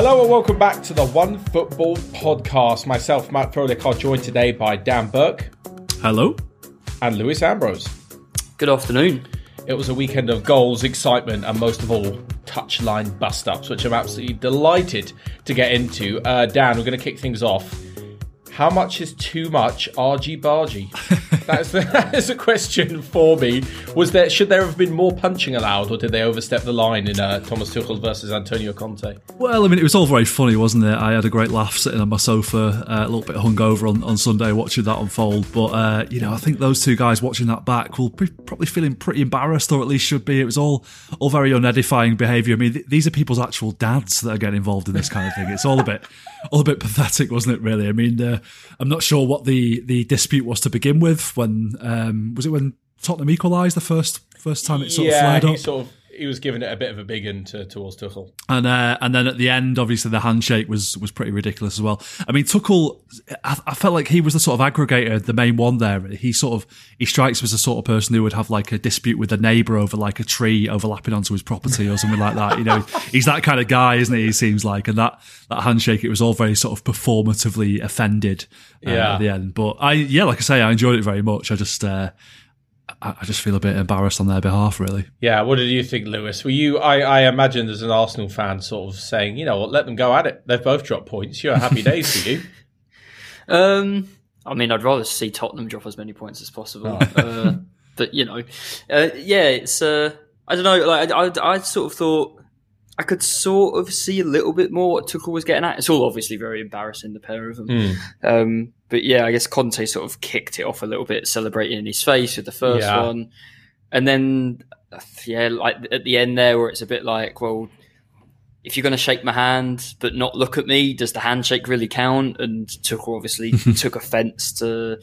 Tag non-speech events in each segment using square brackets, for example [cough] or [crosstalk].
Hello and welcome back to the One Football Podcast. Myself, Matt Frohlich, are joined today by Dan Burke Hello. and Lewis Ambrose. Good afternoon. It was a weekend of goals, excitement, and most of all, touchline bust ups, which I'm absolutely delighted to get into. Uh, Dan, we're going to kick things off. How much is too much argy bargy? [laughs] That's the, [laughs] that is a question for me. Was there should there have been more punching allowed, or did they overstep the line in uh, Thomas Tuchel versus Antonio Conte? Well, I mean, it was all very funny, wasn't it? I had a great laugh sitting on my sofa, uh, a little bit hungover on, on Sunday watching that unfold. But, uh, you know, I think those two guys watching that back will be probably feeling pretty embarrassed, or at least should be. It was all all very unedifying behaviour. I mean, th- these are people's actual dads that are getting involved in this kind of thing. It's all a bit [laughs] all a bit pathetic, wasn't it, really? I mean, uh, I'm not sure what the, the dispute was to begin with when, um, was it when Tottenham equalised the first first time it sort yeah, of flared up? sort of he was giving it a bit of a big un to, towards Tuchel. And uh, and then at the end, obviously the handshake was was pretty ridiculous as well. I mean, Tuchel, I, I felt like he was the sort of aggregator, the main one there. He sort of he strikes me as the sort of person who would have like a dispute with a neighbour over like a tree overlapping onto his property or something like that. You know, [laughs] he's that kind of guy, isn't he? He seems like, and that that handshake, it was all very sort of performatively offended uh, Yeah. at the end. But I, yeah, like I say, I enjoyed it very much. I just. Uh, I I just feel a bit embarrassed on their behalf, really. Yeah, what did you think, Lewis? Were you? I, I imagine as an Arsenal fan, sort of saying, you know what, let them go at it. They've both dropped points. You're happy days for you. [laughs] Um, I mean, I'd rather see Tottenham drop as many points as possible. uh, but you know, uh, yeah, it's. Uh, I don't know. Like, I, I, I sort of thought I could sort of see a little bit more what Tuchel was getting at. It's all obviously very embarrassing, the pair of them. Um, but yeah, I guess Conte sort of kicked it off a little bit, celebrating in his face with the first Yeah. one, and then yeah, like at the end there, where it's a bit like, well, if you're going to shake my hand but not look at me, does the handshake really count? And Tuchel obviously [laughs] took offence to,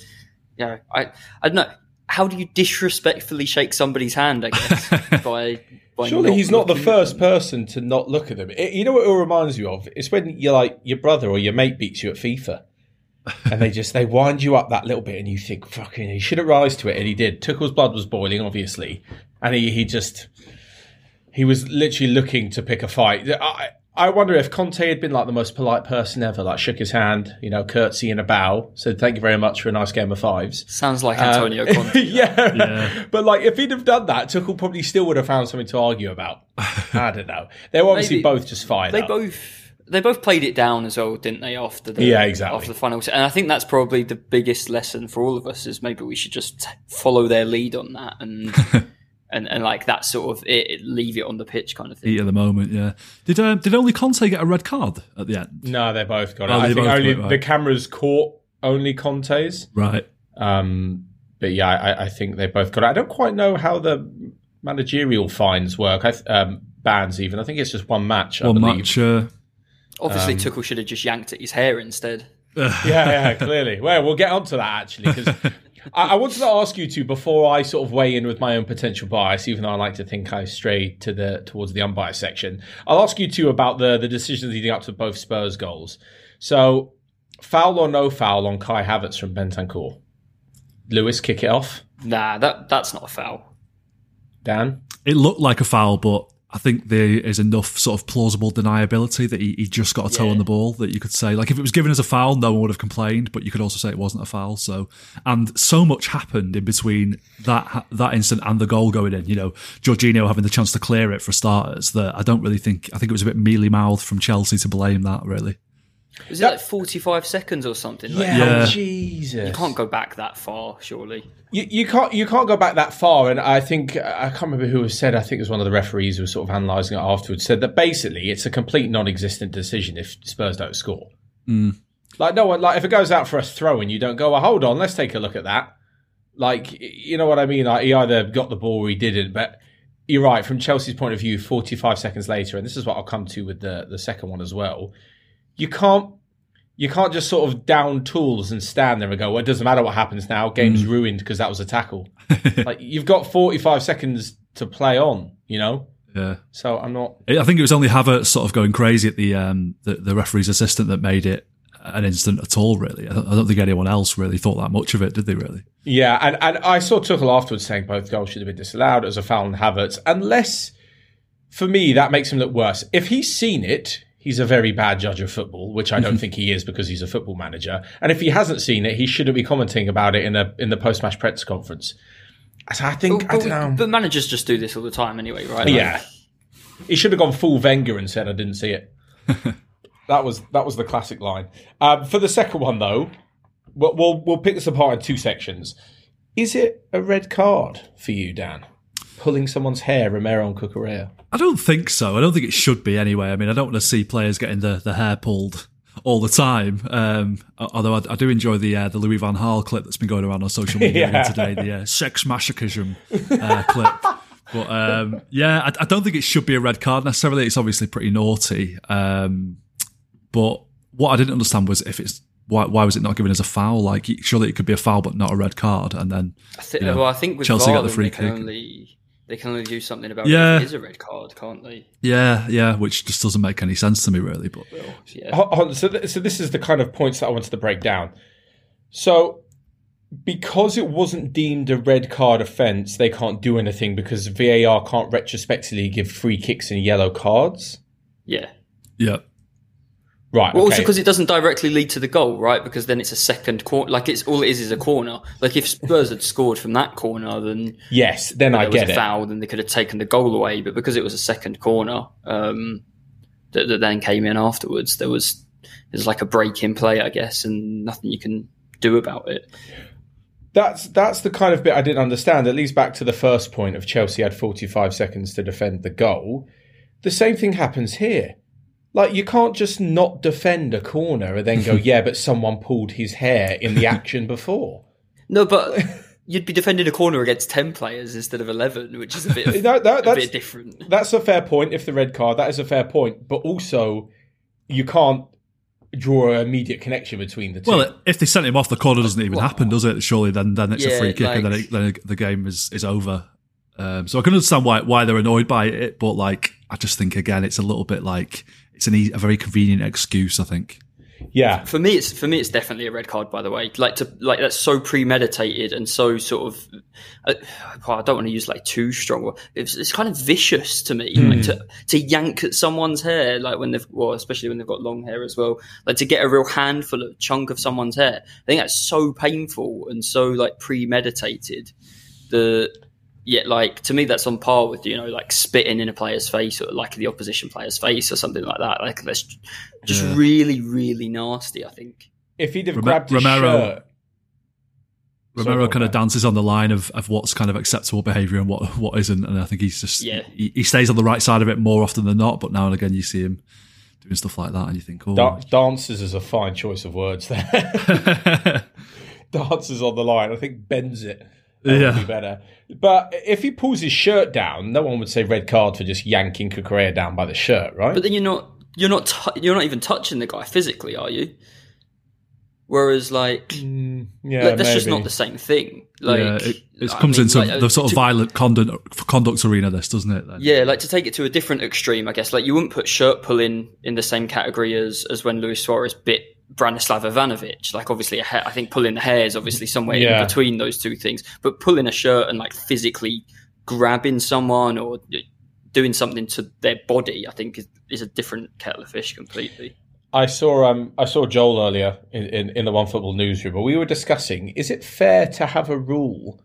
you know, I I don't know. How do you disrespectfully shake somebody's hand? I guess [laughs] by Surely he's not the first them. person to not look at them. It- you know what it reminds you of? It's when you're like your brother or your mate beats you at FIFA, [laughs] and they just they wind you up that little bit, and you think, "Fucking, he should have rise to it," and he did. Tuchel's blood was boiling, obviously, and he he just he was literally looking to pick a fight. I I wonder if Conte had been like the most polite person ever, like shook his hand, you know, curtsy and a bow, said thank you very much for a nice game of fives. Sounds like um, Antonio [laughs] Conte. yeah. Yeah. But like, if he'd have done that, Tuchel probably still would have found something to argue about. [laughs] I don't know. They were obviously Maybe- both just fired They up. both they both played it down as well, didn't they? After the Yeah, exactly. after the final, and I think that's probably the biggest lesson for all of us is maybe we should just follow their lead on that and [laughs] and, and like that sort of it, it- leave it on the pitch kind of thing. Heat of the moment, yeah. Did um, did only Conte get a red card at the end? no, they both got it. Oh, I think only it, right. the cameras caught only Conte's. Right. Um, but yeah, I, I think they both got it. I don't quite know how the managerial fines work. I, th- um, bans even. I think it's just one match. I One believe. match. Uh, Obviously, Um, Tuchel should have just yanked at his hair instead. yeah, yeah, clearly. Well, we'll get onto that actually because [laughs] I, I wanted to ask you two before I sort of weigh in with my own potential bias, even though I like to think I stray to the towards the unbiased section. I'll ask you two about the the decisions leading up to both Spurs goals. So, foul or no foul on Kai Havertz from Bentancur? Lewis, kick it off. Nah, that that's not a foul. Dan, it looked like a foul, but I think there is enough sort of plausible deniability that he, he just got a toe Yeah. on the ball that you could say, like, if it was given as a foul, no one would have complained, but you could also say it wasn't a foul. So, and so much happened in between that that instant and the goal going in. You know, Jorginho having the chance to clear it for starters. That I don't really think. I think it was a bit mealy mouthed from Chelsea to blame that. Really, Was it like forty five seconds or something? Like, Yeah. Jesus, You can't go back that far, surely. You, you can't you can't go back that far, and I think I can't remember who was said. I think it was one of the referees who was sort of analysing it afterwards. Said that basically it's a complete non-existent decision if Spurs don't score. Hmm. Like no one, like if it goes out for a throw and you don't go, well, hold on, let's take a look at that. Like you know what I mean? Like he either got the ball or he didn't. But you're right from Chelsea's point of view. 45 seconds later, and this is what I'll come to with the the second one as well. You can't you can't just sort of down tools and stand there and go, well, it doesn't matter what happens now. Game's ruined because that was a tackle. [laughs] like you've got 45 seconds to play on, you know? yeah. So I'm not. I think it was only Havertz sort of going crazy at the um, the, the referee's assistant that made it an instant at all. Really, I don't, I don't think anyone else really thought that much of it, did they? Really? Yeah, and, and I saw Tuchel afterwards saying both goals should have been disallowed as a foul on Havertz, unless for me that makes him look worse. If he's seen it, he's a very bad judge of football, which I don't think he is because he's a football manager. And if he hasn't seen it, he shouldn't be commenting about it in a in the post match press conference. So I think but, I don't know. But managers just do this all the time anyway, right? yeah, he should have gone full Wenger and said I didn't see it. [laughs] that was that was the classic line. Um, for the second one though, we'll, we'll we'll pick this apart in two sections. Is it a red card for you, Dan? Pulling someone's hair, Romero and Cucurella? I don't think so. I don't think it should be anyway. I mean, I don't want to see players getting the, the hair pulled all the time. Um, although I, I, do enjoy the uh, the Louis Van Gaal clip that's been going around on social media [laughs] yeah. today, the uh, sex masochism uh, clip. But um, yeah, I, I, don't think it should be a red card necessarily. It's obviously pretty naughty. Um, but what I didn't understand was if it's why, why was it not given as a foul? Like surely it could be a foul but not a red card, and then I th- you know, well, I think with Chelsea got the free kick. Only, they can only do something about yeah. it if it is a red card, can't they? Yeah, yeah, which just doesn't make any sense to me really. But yeah. so, th- so this is the kind of points that I wanted to break down. So because it wasn't deemed a red card offence, they can't do anything because VAR can't retrospectively give free kicks and yellow cards. Yeah. Yeah. Right. Well, okay. also because it doesn't directly lead to the goal, right? Because then it's a second corner. Like it's all it is is a corner. Like if Spurs had scored from that corner, then yes, then I get it. Foul, then they could have taken the goal away. But because it was a second corner um, that, that then came in afterwards, there was there's like a break in play, I guess, and nothing you can do about it. That's that's the kind of bit I didn't understand. At least back to the first point of Chelsea had 45 seconds to defend the goal. The same thing happens here like you can't just not defend a corner and then go, [laughs] yeah, but someone pulled his hair in the action before. No, but you'd be defending a corner against ten players instead of eleven, which is a bit, of, [laughs] that, that, a bit different. That's a fair point. If the red card, that is a fair point. But also, you can't draw an immediate connection between the two. Well, if they sent him off, the corner doesn't even well, happen, does it? Surely, then then it's yeah, a free kick, like, and then, it, then the game is is over. Um, so I can understand why why they're annoyed by it, but like I just think again, it's a little bit like it's an e- a very convenient excuse, I think. Yeah, for me, it's for me, it's definitely a red card. By the way, like to like that's so premeditated and so sort of. Uh, well, I don't want to use like too strong. It's, it's kind of vicious to me, mm. like to to yank at someone's hair, like when they've well, especially when they've got long hair as well. Like to get a real handful of chunk of someone's hair. I think that's so painful and so like premeditated. The yet like to me that's on par with you know like spitting in a player's face or like the opposition player's face or something like that like that's just yeah. really really nasty i think if he'd have Rem- grabbed his Romero, shirt Romero kind of dances on the line of, of what's kind of acceptable behaviour and what what isn't, and I think he's just yeah. he, he, stays on the right side of it more often than not. But now and again, you see him doing stuff like that, and you think, oh, da- dances is a fine choice of words there. [laughs] [laughs] dances on the line, I think bends it that yeah. would be better. But if he pulls his shirt down, no one would say red card for just yanking Cucurella down by the shirt, right? But then you're not you're not t- you're not even touching the guy physically, are you? Whereas, like, mm, yeah, like, that's maybe. just not the same thing. Like, yeah, it, it comes mean, into like, the sort of to, violent conduct, conduct arena. This doesn't it? Then? Yeah, like to take it to a different extreme. I guess, like you wouldn't put shirt pulling in the same category as as when Luis Suarez bit Branislav Ivanovic. Like obviously, hair, I think pulling the hair is obviously somewhere yeah. in between those two things. But pulling a shirt and like physically grabbing someone or doing something to their body, I think is, is a different kettle of fish completely. I saw um I saw Joel earlier in, in, in the One Football newsroom, but we were discussing: is it fair to have a rule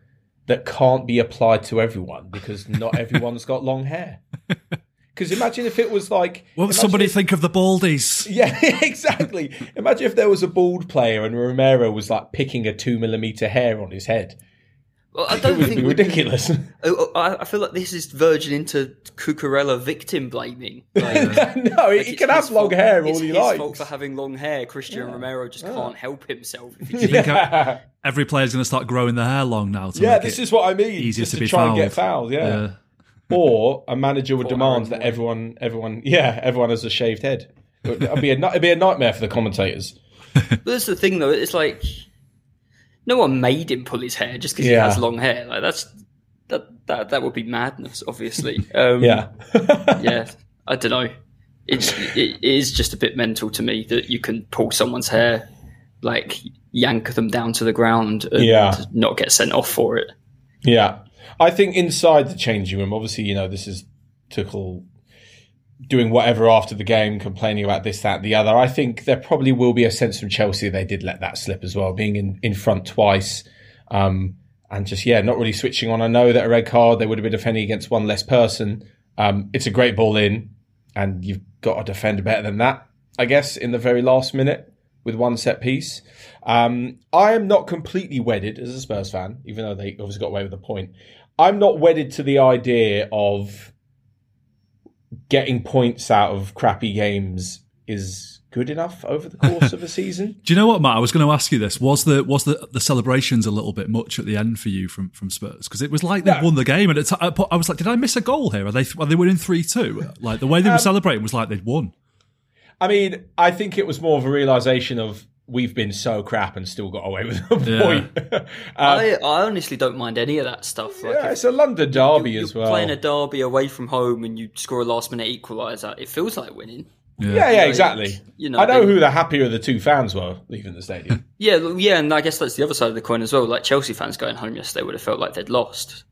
that can't be applied to everyone because not everyone's got long hair? [laughs] Because imagine if it was like. Won't somebody if, think of the baldies? Yeah, [laughs] exactly. imagine if there was a bald player and Romero was like picking a two millimeter hair on his head. Well, I [laughs] don't it would think be ridiculous. [laughs] Oh, oh, I feel like this is verging into Cucurella victim blaming. Like, no, like he can have long fault. hair all it's he likes. fault for having long hair. Christian yeah. Romero just yeah. can't help himself. yeah. Every player's going to start growing their hair long now. yeah, this is what I mean. Easier to, to, be try fouled. and get fouled. yeah or a manager would demand that everyone, everyone, yeah, everyone has a shaved head. It'd be a, it'd be a nightmare for the commentators. [laughs] but that's the thing, though. It's like no one made him pull his hair just because yeah. he has long hair. Like that's that that that would be madness. Obviously, um, yeah, [laughs] yeah. I don't know. It's it is just a bit mental to me that you can pull someone's hair, like yank them down to the ground, and yeah. not get sent off for it. Yeah, I think inside the changing room, obviously, you know, this is Tuchel doing whatever after the game, complaining about this, that, the other. I think there probably will be a sense from Chelsea they did let that slip as well, being in, in front twice. Um, and just, yeah, not really switching on. I know that a red card, they would have been defending against one less person. Um, it's a great ball in, and you've got to defend better than that, I guess, in the very last minute with one set piece. Um, I am not completely wedded as a Spurs fan, even though they obviously got away with the point. I'm not wedded to the idea of getting points out of crappy games is good enough over the course of a [laughs] season. Do you know what, Matt? I was going to ask you this: was the was the, the celebrations a little bit much at the end for you from from Spurs? Because it was like they no. won the game, and it's, I, I was like, did I miss a goal here? Are they are they winning three two? Like the way they were um, celebrating was like they'd won. I mean, I think it was more of a realization of we've been so crap and still got away with a yeah. point. [laughs] um, I, I, honestly don't mind any of that stuff. Like yeah, it's a London derby you, as well. Playing a derby away from home and you score a last minute equaliser, it feels like winning. Yeah, yeah, yeah exactly. You know, I know they, who the happier of the two fans were leaving the stadium. [laughs] yeah, yeah, and I guess that's the other side of the coin as well. Like Chelsea fans going home yesterday would have felt like they'd lost.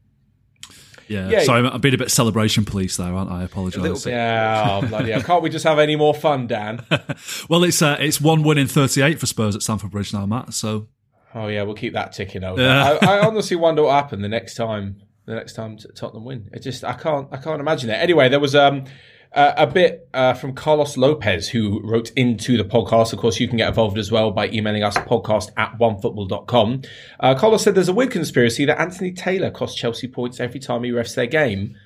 Yeah, yeah. Sorry, I'm being a bit celebration police there, aren't I? I apologise. Yeah, oh, bloody hell. Can't we just have any more fun, Dan? [laughs] well, it's uh, it's one win in 38 for Spurs at Stamford Bridge now, Matt. So. Oh yeah, we'll keep that ticking over. Yeah. I, I [laughs] honestly wonder what happened the next time. The next time Tottenham win, it just I can't I can't imagine it. Anyway, there was um uh, a bit uh, from Carlos Lopez, who wrote into the podcast. Of course, you can get involved as well by emailing us podcast at onefootball.com. Uh, Carlos said there's a weird conspiracy that Anthony Taylor costs Chelsea points every time he refs their game.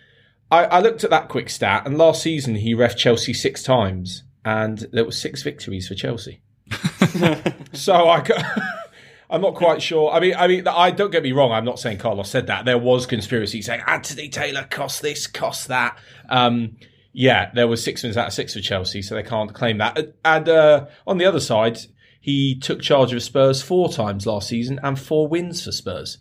I, I looked at that quick stat, and last season he ref Chelsea six times, and there were six victories for Chelsea. [laughs] so I. [laughs] I'm not quite sure. I mean, I mean, I don't get me wrong. I'm not saying Carlos said that. There was conspiracy saying Anthony Taylor cost this, cost that. Um, yeah, there was six wins out of six for Chelsea, so they can't claim that. And uh, on the other side, he took charge of Spurs four times last season and four wins for Spurs.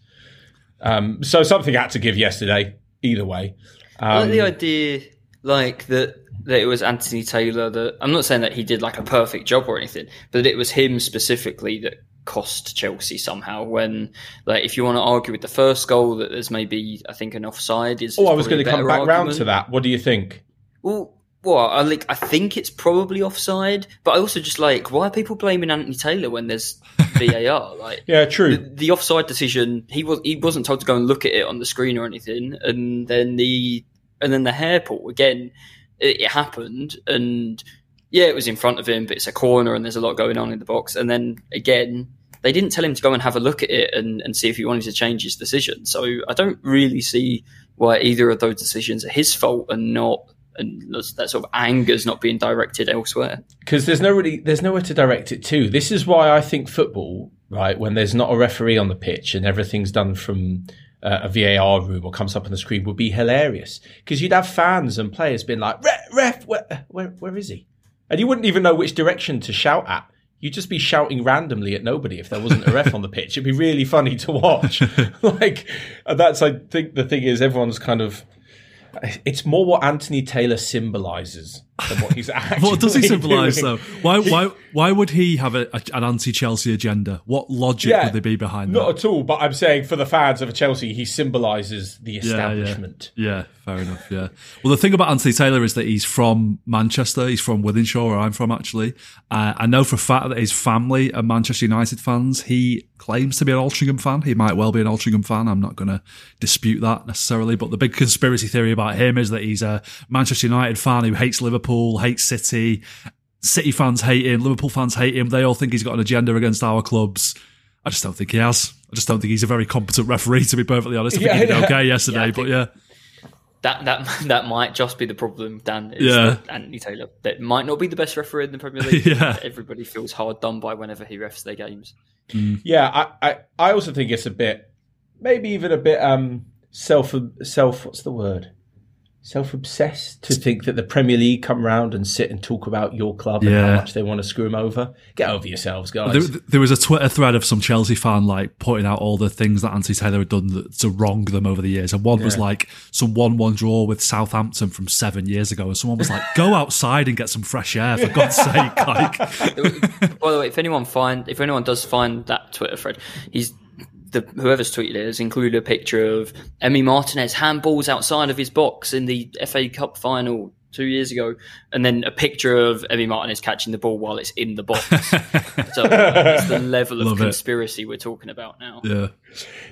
Um, so something had to give yesterday, either way. Um, I like the idea, like that, that it was Anthony Taylor. That I'm not saying that he did like a perfect job or anything, but it was him specifically that cost Chelsea somehow. When, like, if you want to argue with the first goal, that there's maybe I think an offside is. Oh, I was going to come back argument. round to that. What do you think? Well, well, I like. I think it's probably offside, but I also just like why are people blaming Anthony Taylor when there's [laughs] VAR? Like, yeah, true. The, the, offside decision, he was he wasn't told to go and look at it on the screen or anything, and then the and then the hair pull again. It, it happened, and yeah, it was in front of him, but it's a corner, and there's a lot going on in the box. And then again, they didn't tell him to go and have a look at it and, and see if he wanted to change his decision. So I don't really see why either of those decisions are his fault and not and that sort of anger is not being directed elsewhere. Because there's no really there's nowhere to direct it to. This is why I think football, right, when there's not a referee on the pitch and everything's done from uh, a VAR room or comes up on the screen, would be hilarious. Because you'd have fans and players being like, "Ref, ref where, where, where is he?" And you wouldn't even know which direction to shout at. You'd just be shouting randomly at nobody if there wasn't a ref on the pitch. It'd be really funny to watch. [laughs] like that's, I think, the thing is, everyone's kind of it's more what Anthony Taylor symbolizes than what he's actually. [laughs] what does he symbolize though? Why why why would he have a, a, an anti-Chelsea agenda? What logic yeah, would there be behind not that? Not at all. But I'm saying for the fans of Chelsea, he symbolizes the establishment. Yeah, yeah, fair enough. Yeah. Well, the thing about Anthony Taylor is that he's from Manchester. He's from Wythenshawe, where I'm from actually. Uh, I know for a fact that his family are Manchester United fans. He claims to be an Altrincham fan. He might well be an Altrincham fan. I'm not going to dispute that necessarily. But the big conspiracy theory about him is that he's a Manchester United fan who hates Liverpool, hates City. City fans hate him. Liverpool fans hate him. They all think he's got an agenda against our clubs. I just don't think he has. I just don't think he's a very competent referee, to be perfectly honest. I think yeah, he did yeah. okay yesterday, yeah, but yeah. That that [laughs] that might just be the problem, Dan. yeah, Anthony Taylor. That might not be the best referee in the Premier League. [laughs] yeah, everybody feels hard done by whenever he refs their games. Mm. Yeah, I, I, I also think it's a bit, maybe even a bit um self self. What's the word? Self-obsessed to think that the Premier League come round and sit and talk about your club and how much they want to screw them over. Get over yourselves, guys. There, there, was a Twitter thread of some Chelsea fan like pointing out all the things that Anthony Taylor had done to wrong them over the years, and one yeah. was like some one-one draw with Southampton from seven years ago, and someone was like, "Go outside and get some fresh air, for God's sake!" Like, [laughs] by the way, if anyone find if anyone does find that Twitter thread, he's the whoever's tweeted it has included a picture of Emi Martinez handballs outside of his box in the FA Cup final two years ago, and then a picture of Emi Martinez catching the ball while it's in the box. [laughs] so it's the level of Love conspiracy it. we're talking about now. Yeah,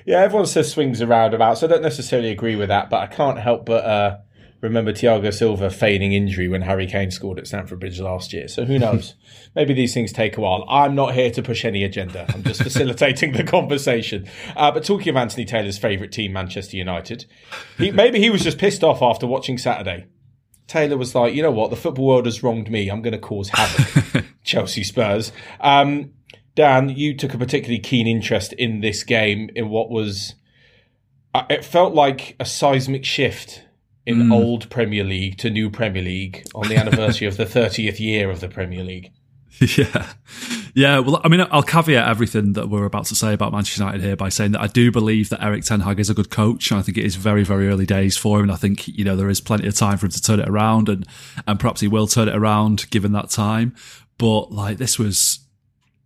yeah. Everyone says swings around about, so I don't necessarily agree with that, but I can't help but. Uh, remember Thiago Silva feigning injury when Harry Kane scored at Stamford Bridge last year. So who knows? [laughs] Maybe these things take a while. I'm not here to push any agenda. I'm just [laughs] facilitating the conversation. Uh, but talking of Anthony Taylor's favourite team, Manchester United, he, maybe he was just pissed off after watching Saturday. Taylor was like, you know what? The football world has wronged me. I'm going to cause havoc. [laughs] Chelsea Spurs. Um, Dan, you took a particularly keen interest in this game in what was. Uh, it felt like a seismic shift in mm. old Premier League to new Premier League on the anniversary of the [laughs] 30th year of the Premier League. Yeah. Yeah. Well, I mean, I'll caveat everything that we're about to say about Manchester United here by saying that I do believe that Erik Ten Hag is a good coach. And I think it is very, very early days for him. And I think, you know, there is plenty of time for him to turn it around and, and perhaps he will turn it around given that time. But like, this was,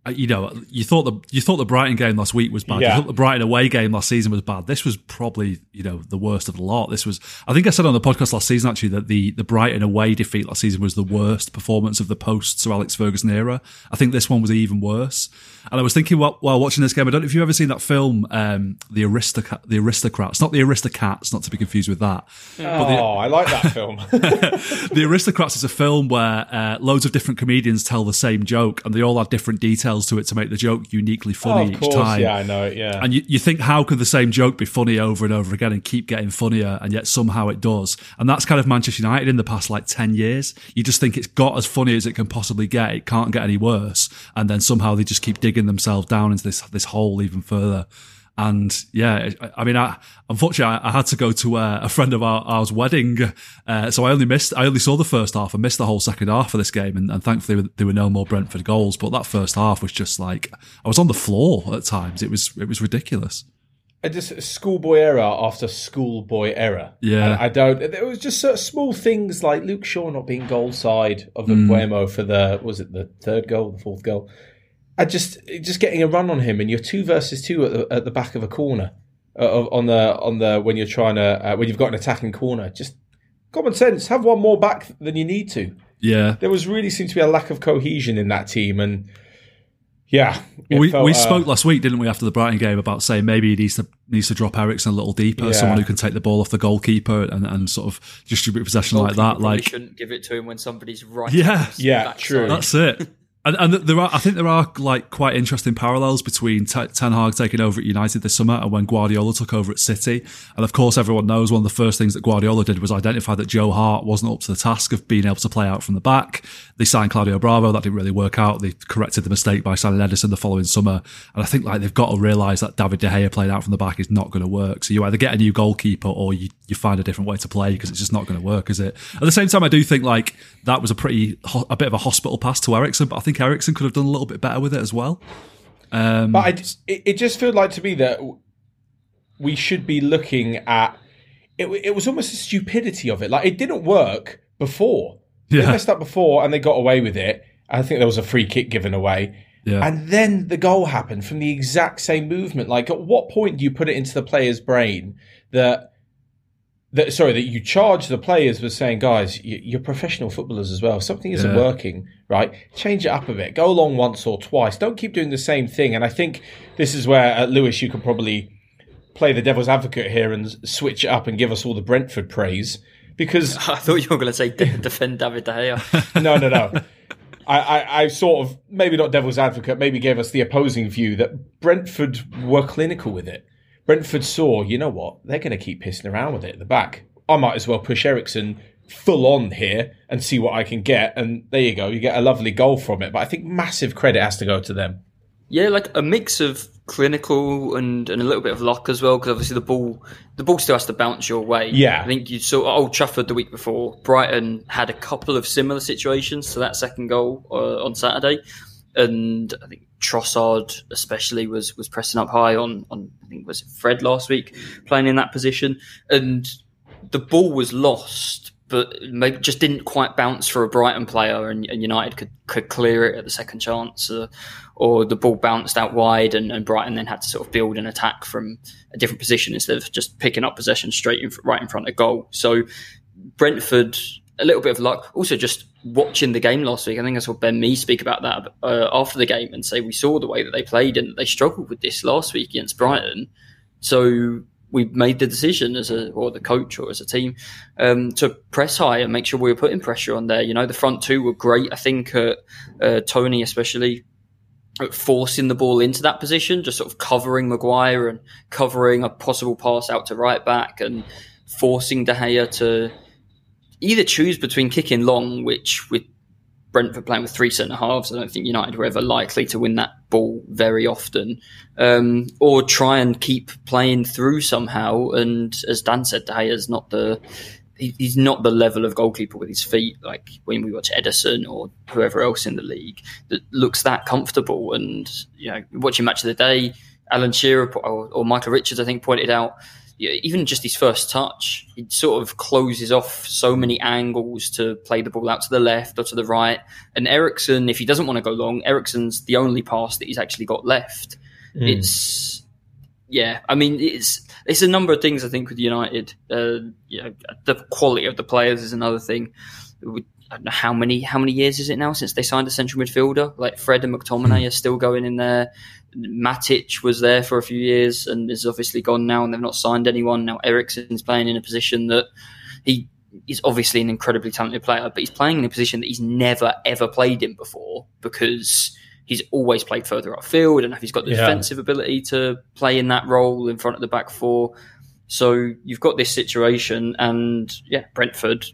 Uh, you know, you thought the you thought the Brighton game last week was bad. Yeah. You thought the Brighton away game last season was bad. This was probably you know the worst of the lot. This was, I think I said on the podcast last season actually that the the Brighton away defeat last season was the worst performance of the post Sir Alex Ferguson era. I think this one was even worse. And I was thinking while, while watching this game, I don't know if you've ever seen that film, um, the Aristoc- the Aristocrats, not the Aristocats, not to be confused with that. Oh, the, I like that film. [laughs] the Aristocrats is a film where uh, loads of different comedians tell the same joke, and they all add different details to it to make the joke uniquely funny oh, each course, time. Yeah, I know it. Yeah, and you, you think how could the same joke be funny over and over again and keep getting funnier, and yet somehow it does. And that's kind of Manchester United in the past like ten years. You just think it's got as funny as it can possibly get. It can't get any worse, and then somehow they just keep digging themselves down into this this hole even further. And yeah, I mean, I, unfortunately, I, had to go to a, a friend of our, ours wedding, uh, so I only missed, I only saw the first half. I missed the whole second half of this game, and, and thankfully there were no more Brentford goals. But that first half was just like I was on the floor at times. It was it was ridiculous. I just schoolboy error after schoolboy error. Yeah, and I don't. There was just sort of small things like Luke Shaw not being goal side of the mm. for the was it the third goal, the fourth goal. I just just getting a run on him, and you're two versus two at the, at the back of a corner uh, on the on the when you're trying to uh, when you've got an attacking corner. Just common sense. Have one more back than you need to. Yeah, there was really seemed to be a lack of cohesion in that team, and yeah, we felt, we uh, spoke last week, didn't we, after the Brighton game about saying maybe he needs to needs to drop Eriksen a little deeper, yeah. someone who can take the ball off the goalkeeper and, and sort of distribute possession like that. Like shouldn't give it to him when somebody's right. Yeah, yeah, true. That's it. [laughs] And, and, there are, I think there are like quite interesting parallels between T- Ten Hag taking over at United this summer and when Guardiola took over at City. And of course, everyone knows one of the first things that Guardiola did was identify that Joe Hart wasn't up to the task of being able to play out from the back. They signed Claudio Bravo. That didn't really work out. They corrected the mistake by signing Ederson the following summer. And I think like they've got to realise that David De Gea playing out from the back is not going to work. So you either get a new goalkeeper or you, you find a different way to play because it's just not going to work, is it? At the same time, I do think like that was a pretty, a bit of a hospital pass to Eriksen, but I think Eriksen could have done a little bit better with it as well. Um, but I, it, it just felt like to me that we should be looking at it. It was almost the stupidity of it. Like it didn't work before. Yeah. They messed up before and they got away with it. I think there was a free kick given away. Yeah. And then the goal happened from the exact same movement. Like, at what point do you put it into the player's brain that that sorry that you charge the players with saying, guys, you're professional footballers as well. something isn't yeah. working, right? Change it up a bit. Go along once or twice. Don't keep doing the same thing. And I think this is where uh, Lewis, you could probably play the devil's advocate here and switch it up and give us all the Brentford praise because [laughs] I thought you were going to say defend David De Gea. [laughs] no, no, no. [laughs] I, I, I, sort of maybe not devil's advocate, maybe gave us the opposing view that Brentford were clinical with it. Brentford saw, you know what, they're going to keep pissing around with it at the back. I might as well push Eriksen full on here and see what I can get. And there you go, you get a lovely goal from it. But I think massive credit has to go to them. Yeah, like a mix of clinical and, and a little bit of luck as well, because obviously the ball the ball still has to bounce your way. Yeah, I think you saw Old Trafford the week before. Brighton had a couple of similar situations to that second goal uh, on Saturday, and I think Trossard especially was was pressing up high on on I think was Fred last week playing in that position, and the ball was lost, but maybe just didn't quite bounce for a Brighton player, and, and United could could clear it at the second chance, uh, or the ball bounced out wide, and, and, Brighton then had to sort of build an attack from a different position instead of just picking up possession straight in, right in front of goal. So Brentford a little bit of luck. Also, just watching the game last week, I think I saw Ben Mee speak about that uh, after the game and say we saw the way that they played and they struggled with this last week against Brighton. So we made the decision as a or the coach or as a team um, to press high and make sure we were putting pressure on there. You know, the front two were great. I think uh, uh, Toney especially forcing the ball into that position, just sort of covering Maguire and covering a possible pass out to right back and forcing De Gea to either choose between kicking long, which with Brentford playing with three centre halves, I don't think United were ever likely to win that ball very often, um, or try and keep playing through somehow. And as Dan said, De is not the he's not the level of goalkeeper with his feet like when we watch Ederson or whoever else in the league that looks that comfortable. And you know, watching match of the day, Alan Shearer or, or Michael Richards, I think, pointed out even just his first touch, he sort of closes off so many angles to play the ball out to the left or to the right. And Eriksen, if he doesn't want to go long, Eriksen's the only pass that he's actually got left. Mm. It's yeah, I mean it's it's a number of things I think with United. Uh, you know, the quality of the players is another thing. I don't know how many how many years is it now since they signed a central midfielder like Fred and McTominay mm. are still going in there. Matic was there for a few years and is obviously gone now, and they've not signed anyone. Now Eriksen's playing in a position that he is obviously an incredibly talented player, but he's playing in a position that he's never ever played in before because he's always played further upfield and he's got the yeah. defensive ability to play in that role in front of the back four. So you've got this situation, and yeah, Brentford,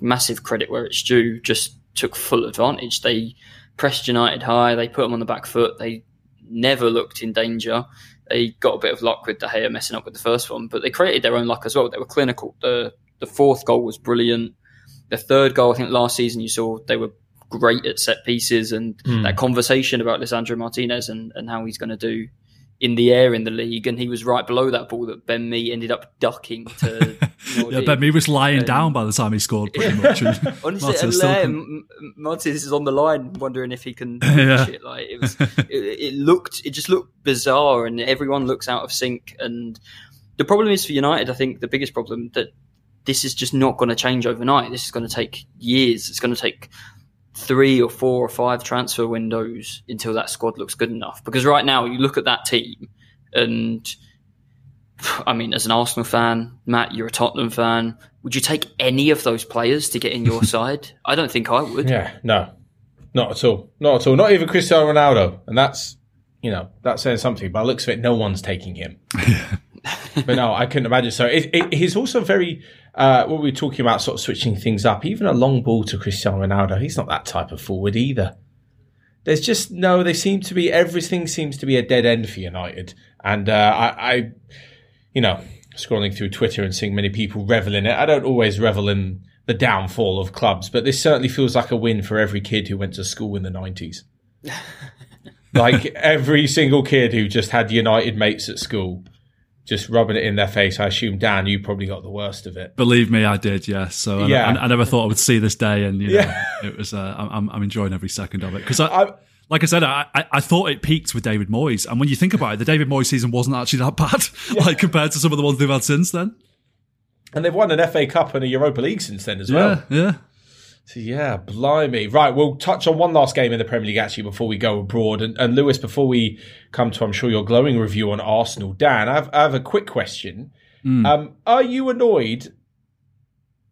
massive credit where it's due, just took full advantage. They pressed United high, they put them on the back foot, they never looked in danger. They got a bit of luck with De Gea messing up with the first one, but they created their own luck as well. They were clinical. The the fourth goal was brilliant. The third goal, I think last season you saw they were great at set pieces and mm. that conversation about Lisandro Martinez and, and how he's going to do in the air in the league, and he was right below that ball that Ben Mee ended up ducking to. [laughs] yeah, Ben Mee was lying um, down by the time he scored, pretty much. [laughs] Honestly, and Martinez is on the line, wondering if he can. [laughs] yeah. It. Like it was, it, it looked, it just looked bizarre, and everyone looks out of sync. And the problem is for United, I think the biggest problem that this is just not going to change overnight. This is going to take years. It's going to take three or four or five transfer windows until that squad looks good enough. Because right now, you look at that team, and I mean, as an Arsenal fan, Matt, you're a Tottenham fan. Would you take any of those players to get in your [laughs] side? I don't think I would. Yeah, no, not at all, not at all. Not even Cristiano Ronaldo, and that's you know that's saying something. By looks of it, no one's taking him. [laughs] but no, I couldn't imagine. So it, it, he's also very uh, what we were talking about, sort of switching things up. Even a long ball to Cristiano Ronaldo, he's not that type of forward either. There's just no. They seem to be everything seems to be a dead end for United, and uh, I, I, you know, scrolling through Twitter and seeing many people revel in it. I don't always revel in the downfall of clubs, but this certainly feels like a win for every kid who went to school in the nineties. [laughs] like every single kid who just had United mates at school just rubbing it in their face. I assume Dan, you probably got the worst of it. Believe me, I did. Yes. So yeah. I, I, never thought I would see this day, and you know, yeah. it was. Uh, I'm, I'm enjoying every second of it because I, I, like I said, I, I thought it peaked with David Moyes, and when you think about it, the David Moyes season wasn't actually that bad, [laughs] yeah. like compared to some of the ones they've had since then. And they've won an FA Cup and a Europa League since then as well. Yeah, yeah. So yeah, blimey. Right, we'll touch on one last game in the Premier League actually before we go abroad. And, and Lewis, before we come to, I'm sure, your glowing review on Arsenal. Dan, I have, I have a quick question. Mm. Um, are you annoyed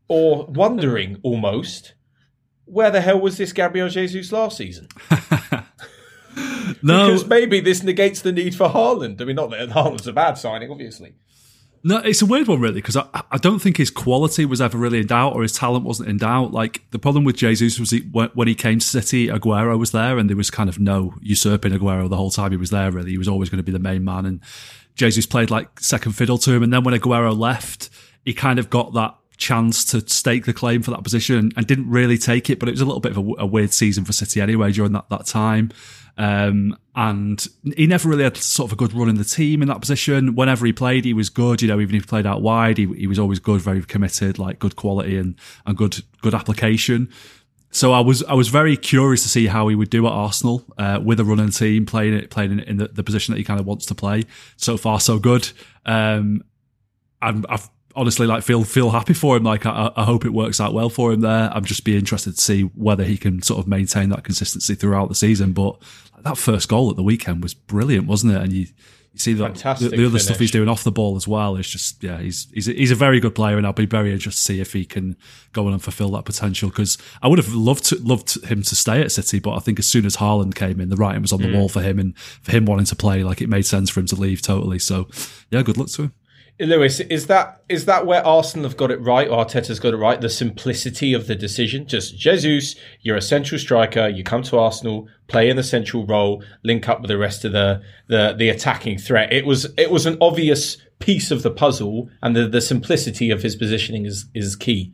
or wondering almost where the hell was this Gabriel Jesus last season? [laughs] no. Because maybe this negates the need for Haaland. I mean, not that Haaland's a bad signing, obviously. No, it's a weird one, really, because I, I don't think his quality was ever really in doubt or his talent wasn't in doubt. Like, the problem with Jesus was he, when he came to City, Aguero was there, and there was kind of no usurping Aguero the whole time he was there, really. He was always going to be the main man, and Jesus played like second fiddle to him. And then when Aguero left, he kind of got that chance to stake the claim for that position and didn't really take it, but it was a little bit of a, a weird season for City anyway during that, that time. Um, and he never really had sort of a good run in the team in that position. Whenever he played, he was good. You know, even if he played out wide, he, he was always good, very committed, like good quality and, and good, good application. So I was I was very curious to see how he would do at Arsenal uh, with a running team, playing it playing in, in the, the, position that he kind of wants to play. So far, so good. Um, i I've honestly like feel feel happy for him. Like I, I, hope it works out well for him there. I'm just be interested to see whether he can sort of maintain that consistency throughout the season. But that first goal at the weekend was brilliant, wasn't it? And you you see that the, the, other stuff he's doing off the ball as well is just yeah he's he's a, he's a very good player and I'll be very interested to see if he can go on and fulfil that potential because I would have loved to, loved him to stay at City but I think as soon as Haaland came in the writing was on the mm. wall for him and for him wanting to play like it made sense for him to leave totally so yeah good luck to him. Lewis, is that is that where Arsenal have got it right, or Arteta's got it right? The simplicity of the decision. Just Jesus, you're a central striker. You come to Arsenal, play in the central role, link up with the rest of the the, the attacking threat. It was it was an obvious piece of the puzzle, and the, the simplicity of his positioning is is key.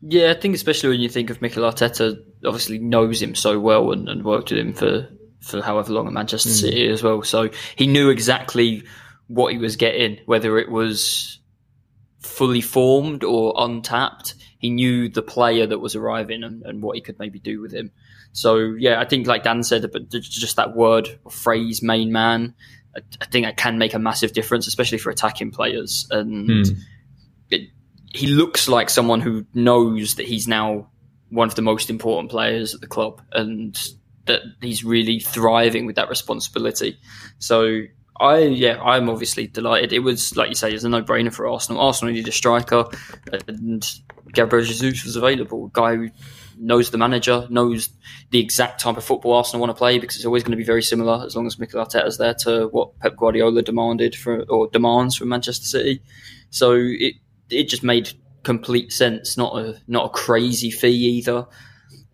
Yeah, I think especially when you think of Mikel Arteta, obviously knows him so well and, and worked with him for for however long at Manchester mm. City as well. So he knew exactly what he was getting, whether it was fully formed or untapped. He knew the player that was arriving and, and what he could maybe do with him. So yeah, I think like Dan said, but just that word or phrase, main man, I, I think that can make a massive difference, especially for attacking players. And mm. it, he looks like someone who knows that he's now one of the most important players at the club and that he's really thriving with that responsibility. So I yeah, I'm obviously delighted. It was like you say, it's a no brainer for Arsenal. Arsenal needed a striker, and Gabriel Jesus was available. A guy who knows the manager, knows the exact type of football Arsenal want to play because it's always going to be very similar as long as Mikel Arteta's there to what Pep Guardiola demanded for or demands from Manchester City. So it it just made complete sense. Not a not a crazy fee either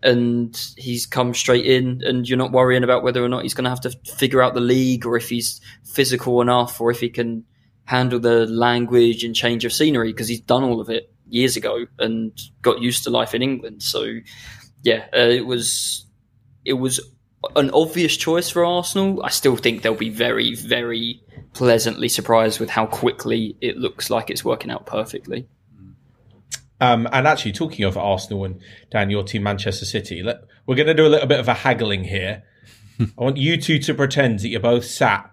and he's come straight in, and you're not worrying about whether or not he's going to have to figure out the league or if he's physical enough or if he can handle the language and change of scenery because he's done all of it years ago and got used to life in England. So, yeah, uh, it was it was an obvious choice for Arsenal. I still think they'll be very, very pleasantly surprised with how quickly it looks like it's working out perfectly. Um, and actually, talking of Arsenal and Dan, your team, Manchester City, let, we're going to do a little bit of a haggling here. [laughs] I want you two to pretend that you're both sat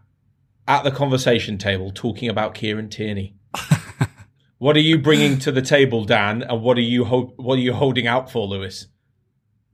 at the conversation table talking about Kieran Tierney. [laughs] what are you bringing to the table, Dan, and what are you ho- what are you holding out for, Lewis?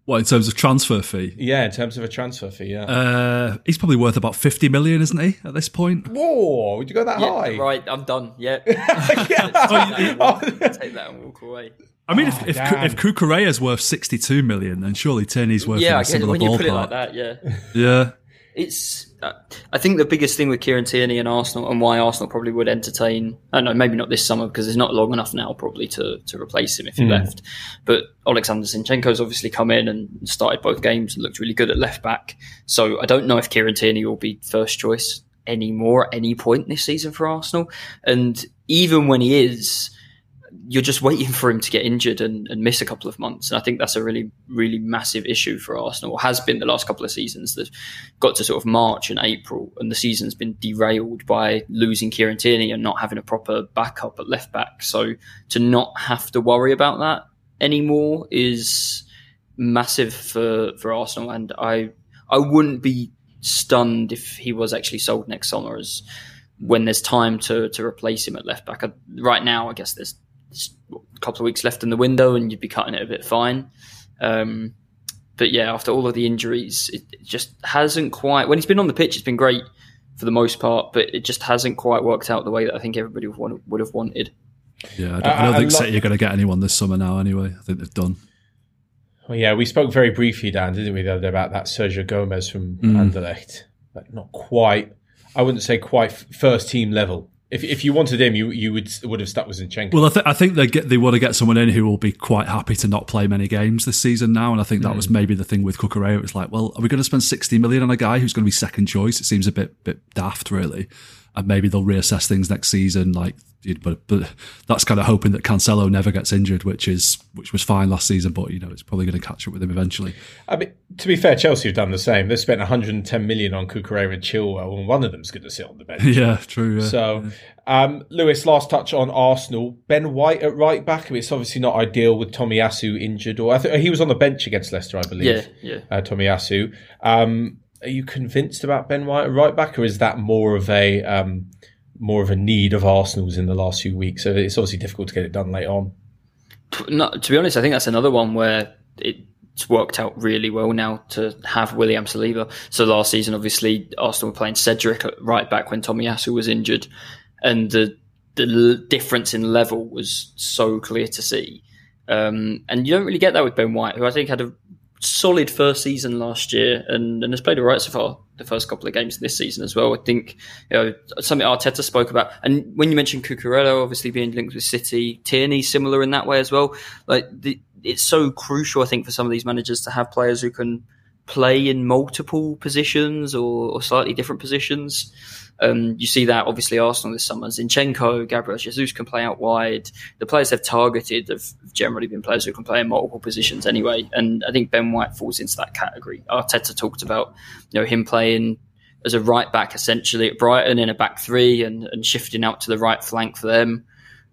What in terms of transfer fee? Yeah, in terms of a transfer fee, yeah. Uh, he's probably worth about fifty million, isn't he, at this point? Whoa, would you go that yeah, high? Right, I'm done. Yeah, [laughs] [laughs] oh, [laughs] take that and walk away. I mean, oh, if if, if is worth sixty two million, then surely Tierney's worth yeah, a similar when you put it like that, yeah, yeah. It's I think the biggest thing with Kieran Tierney and Arsenal, and why Arsenal probably would entertain, I don't know, maybe not this summer because it's not long enough now probably to, to replace him if he mm. left. But Alexander Zinchenko's obviously come in and started both games and looked really good at left back. So I don't know if Kieran Tierney will be first choice anymore at any point this season for Arsenal. And even when he is, you're just waiting for him to get injured and, and, miss a couple of months. And I think that's a really, really massive issue for Arsenal. has been the last couple of seasons that got to sort of March and April, and the season's been derailed by losing Kieran Tierney and not having a proper backup at left back. So to not have to worry about that anymore is massive for, for Arsenal. And I, I wouldn't be stunned if he was actually sold next summer as when there's time to, to replace him at left back. Right now, I guess there's a couple of weeks left in the window and you'd be cutting it a bit fine. Um, but yeah, after all of the injuries, it, it, just hasn't quite. When he's been on the pitch, it's been great for the most part, but it just hasn't quite worked out the way that I think everybody would, have wanted. Yeah, I don't, I don't think City are going to get anyone this summer now. Anyway, I think they've done. Well, yeah, we spoke very briefly, Dan, didn't we, the other day about that Sergio Gomez from mm. Anderlecht, but not quite. I wouldn't say quite first team level if if you wanted him, you you would would have stuck with Zinchenko. Well, I, th- I think they get they want to get someone in who will be quite happy to not play many games this season now, and I think that mm. was maybe the thing with Cucurella. It's like, well, are we going to spend sixty million on a guy who's going to be second choice? It seems a bit bit daft, really and maybe they'll reassess things next season. Like, but but that's kind of hoping that Cancelo never gets injured, which is which was fine last season. But you know, it's probably going to catch up with him eventually. I mean, to be fair, Chelsea have done the same. They've spent 110 million on Cucurella and Chilwell, and one of them's going to sit on the bench. [laughs] yeah, true. Yeah. So, um, Lewis, last touch on Arsenal. Ben White at right back. I mean, it's obviously not ideal with Tomiyasu injured, or I think he was on the bench against Leicester, I believe. Yeah, yeah. Uh, Tomiyasu. Um, are you convinced about Ben White right back, or is that more of a um, more of a need of Arsenal's in the last few weeks. So it's obviously difficult to get it done late on. No, to be honest, I think that's another one where it's worked out really well now to have William Saliba. So last season, obviously, Arsenal were playing Cedric at right back when Tommy Tomiyasu was injured, and the the difference in level was so clear to see. Um, and you don't really get that with Ben White, who I think had a solid first season last year and, and has played all right so far the first couple of games this season as well. I think you know something Arteta spoke about, and when you mentioned Cucurella obviously being linked with City, Tierney similar in that way as well. Like the, it's so crucial, I think, for some of these managers to have players who can play in multiple positions or, or slightly different positions. Um, you see that obviously Arsenal this summer. Zinchenko, Gabriel Jesus can play out wide. The players they've targeted have generally been players who can play in multiple positions anyway. And I think Ben White falls into that category. Arteta talked about you know him playing as a right back essentially at Brighton in a back three and, and shifting out to the right flank for them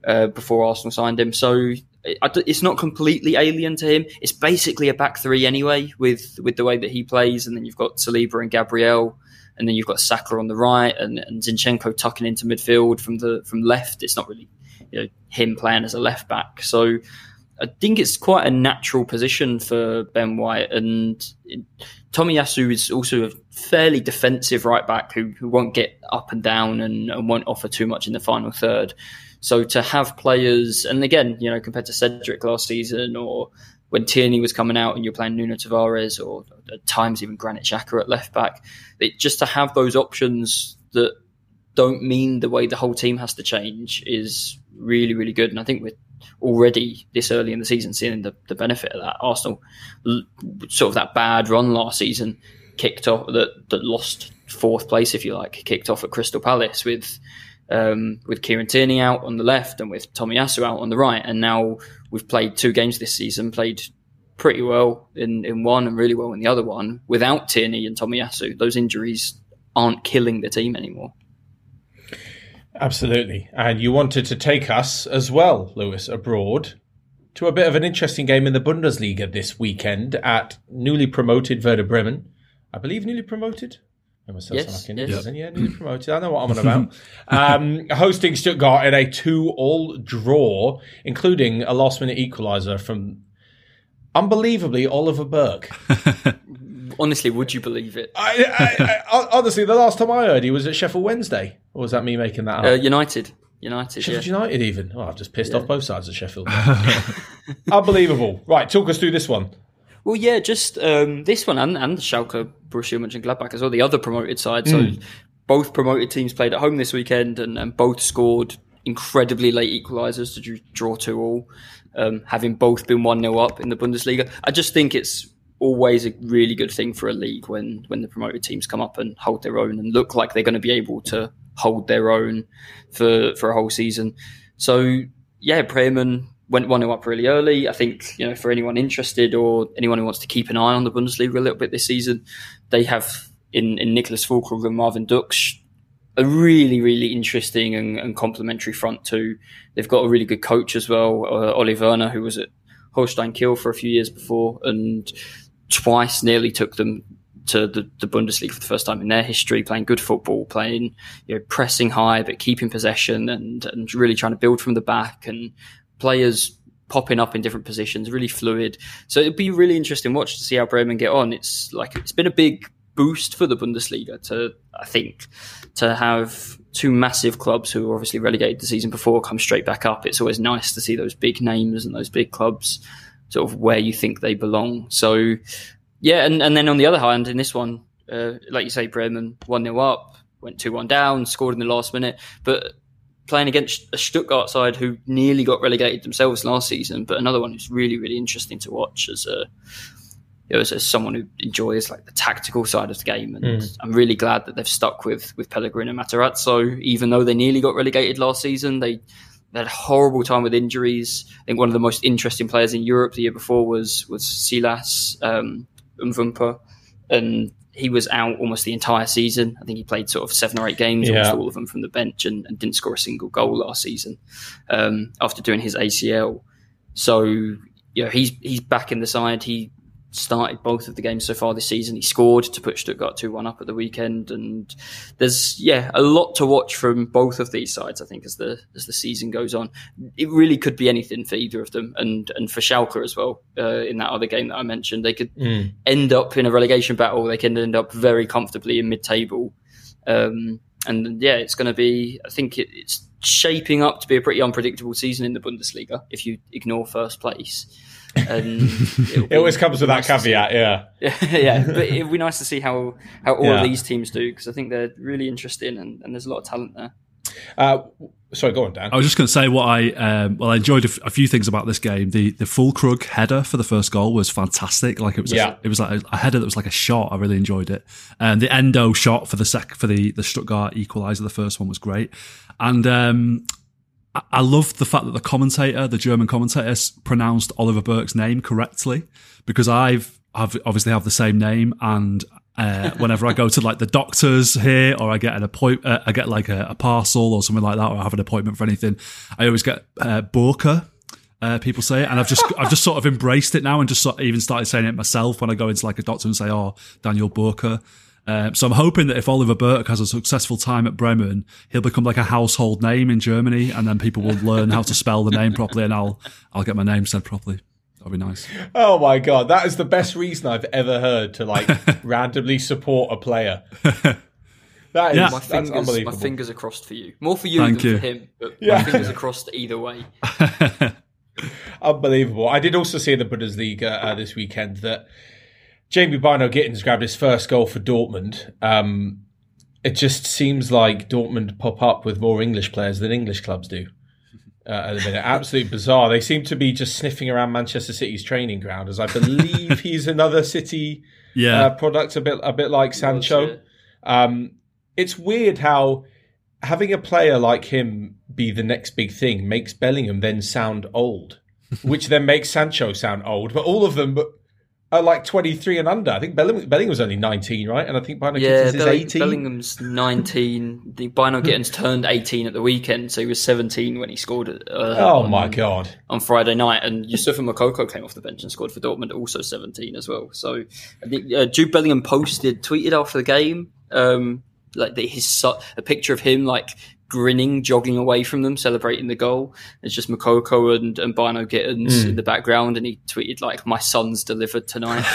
uh, before Arsenal signed him. So it's not completely alien to him. It's basically a back three anyway, with with the way that he plays, and then you've got Saliba and Gabriel, and then you've got Saka on the right, and, and Zinchenko tucking into midfield from the from left. It's not really you know, him playing as a left back, so I think it's quite a natural position for Ben White, and Tomiyasu is also a fairly defensive right back who, who won't get up and down and, and won't offer too much in the final third. So to have players, and again, you know, compared to Cedric last season or when Tierney was coming out and you're playing Nuno Tavares or at times even Granit Xhaka at left back, it, just to have those options that don't mean the way the whole team has to change is really, really good. And I think we're already this early in the season seeing the, the benefit of that. Arsenal, sort of that bad run last season, kicked off that, that lost fourth place, if you like, kicked off at Crystal Palace with um, with Kieran Tierney out on the left and with Tomiyasu out on the right. And now we've played two games this season, played pretty well in, in one and really well in the other one without Tierney and Tomiyasu. Those injuries aren't killing the team anymore. Absolutely. And you wanted to take us as well, Lewis, abroad to a bit of an interesting game in the Bundesliga this weekend at newly promoted Werder Bremen. I believe newly promoted yes, yes. yeah, newly promoted. I know what I'm on [laughs] about. um, hosting Stuttgart in a two-all draw, including a last-minute equaliser from, unbelievably, Oliver Burke. [laughs] honestly, would you believe it? I, I, I, honestly, the last time I heard he was at Sheffield Wednesday, or was that me making that up? Uh, United. United, Sheffield yeah. United, even. Oh, I've just pissed yeah. off both sides of Sheffield. [laughs] Unbelievable. Right, talk us through this one. Well, yeah, just um, this one and, and Schalke, Borussia Mönchengladbach as well, the other promoted side. So mm. both promoted teams played at home this weekend and, and both scored incredibly late equalisers to draw two all, um, having both been 1 0 up in the Bundesliga. I just think it's always a really good thing for a league when, when the promoted teams come up and hold their own and look like they're going to be able to hold their own for, for a whole season. So, yeah, Bremen went 1 0 up really early. I think, you know, for anyone interested or anyone who wants to keep an eye on the Bundesliga a little bit this season, they have in, in Niklas Füllkrug and Marvin Ducksch a really, really interesting and, and complementary front two. They've got a really good coach as well, uh, Werner, who was at Holstein Kiel for a few years before and twice nearly took them to the, the, Bundesliga for the first time in their history, playing good football, playing, you know, pressing high, but keeping possession and, and really trying to build from the back and players popping up in different positions, really fluid. So it'd be really interesting watch to see how Bremen get on. It's like it's been a big boost for the Bundesliga to I think to have two massive clubs who were obviously relegated the season before come straight back up. It's always nice to see those big names and those big clubs sort of where you think they belong. So yeah, and, and then on the other hand, in this one, uh, like you say, Bremen one 0 up, went two one down, scored in the last minute, but playing against a Stuttgart side who nearly got relegated themselves last season, but another one who's really, really interesting to watch as a you know, as, as, someone who enjoys like the tactical side of the game. And mm. I'm really glad that they've stuck with with Pellegrino and Matarazzo, even though they nearly got relegated last season. They, they had a horrible time with injuries. I think one of the most interesting players in Europe the year before was was Silas um, Mvumpa, and he was out almost the entire season. I think he played sort of seven or eight games, yeah. almost all of them from the bench, and, and didn't score a single goal last season um, after doing his ACL. So you know he's he's back in the side. He started both of the games so far this season. He scored to put Stuttgart 2 1 up at the weekend. And there's, yeah, a lot to watch from both of these sides, I think, as the as the season goes on. It really could be anything for either of them. And, and for Schalke as well, uh, in that other game that I mentioned. They could mm. end up in a relegation battle, they can end up very comfortably in mid table. Um, and yeah, it's going to be, I think it, it's shaping up to be a pretty unpredictable season in the Bundesliga if you ignore first place. And [laughs] it always comes with nice that caveat, yeah. [laughs] yeah, but [laughs] it'd be nice to see how, how all yeah. of these teams do because I think they're really interesting and, and there's a lot of talent there. Uh, sorry, go on, Dan. I was just going to say what I um, well, I enjoyed a, f- a few things about this game. The the Füllkrug header for the first goal was fantastic. Like it was, yeah. a, it was like a, a, header that was like a shot. I really enjoyed it. And the Endo shot for the sec for the the Stuttgart equaliser, the first one was great. And um, I, I love the fact that the commentator, the German commentator, pronounced Oliver Burke's name correctly because I've I've obviously have the same name and uh, [laughs] whenever I go to like the doctors here, or I get an appointment, uh, I get like a, a, parcel or something like that, or I have an appointment for anything, I always get uh. Uh, people say it, and I've just [laughs] I've just sort of embraced it now, and just sort of even started saying it myself when I go into like a doctor and say, "Oh, Daniel Burka." Um, so I'm hoping that if Oliver Burke has a successful time at Bremen, he'll become like a household name in Germany, and then people will learn how to spell the name properly, and I'll I'll get my name said properly. That'd be nice. Oh my god, that is the best reason I've ever heard to like [laughs] randomly support a player. That is yeah. my fingers, unbelievable. My fingers are crossed for you. More for you Thank than you. for him, but yeah. my fingers are crossed either way. [laughs] unbelievable. I did also see in the Bundesliga uh, this weekend that Jamie Bynoe Gittens grabbed his first goal for Dortmund. Um, it just seems like Dortmund pop up with more English players than English clubs do uh, at the minute. Absolutely bizarre. They seem to be just sniffing around Manchester City's training ground, as I believe he's another City [laughs] yeah. uh, product, a bit a bit like Sancho. Um, it's weird how having a player like him be the next big thing makes Bellingham then sound old, [laughs] which then makes Sancho sound old. But all of them like 23 and under. I think Bellingham, Bellingham was only 19, right? And I think Bynoe yeah, is 18. Bellingham's 19. The Bynoe Gittens [laughs] turned 18 at the weekend, so he was 17 when he scored. Uh, oh on, my god! On Friday night, and Youssoufa Moukoko came off the bench and scored for Dortmund, also 17 as well. So I think uh, Jude Bellingham posted, tweeted after the game. Um, like the, his a picture of him like grinning, jogging away from them, celebrating the goal. It's just Moukoko and, and Bynoe Gittens mm. in the background, and he tweeted like, "My son's delivered tonight."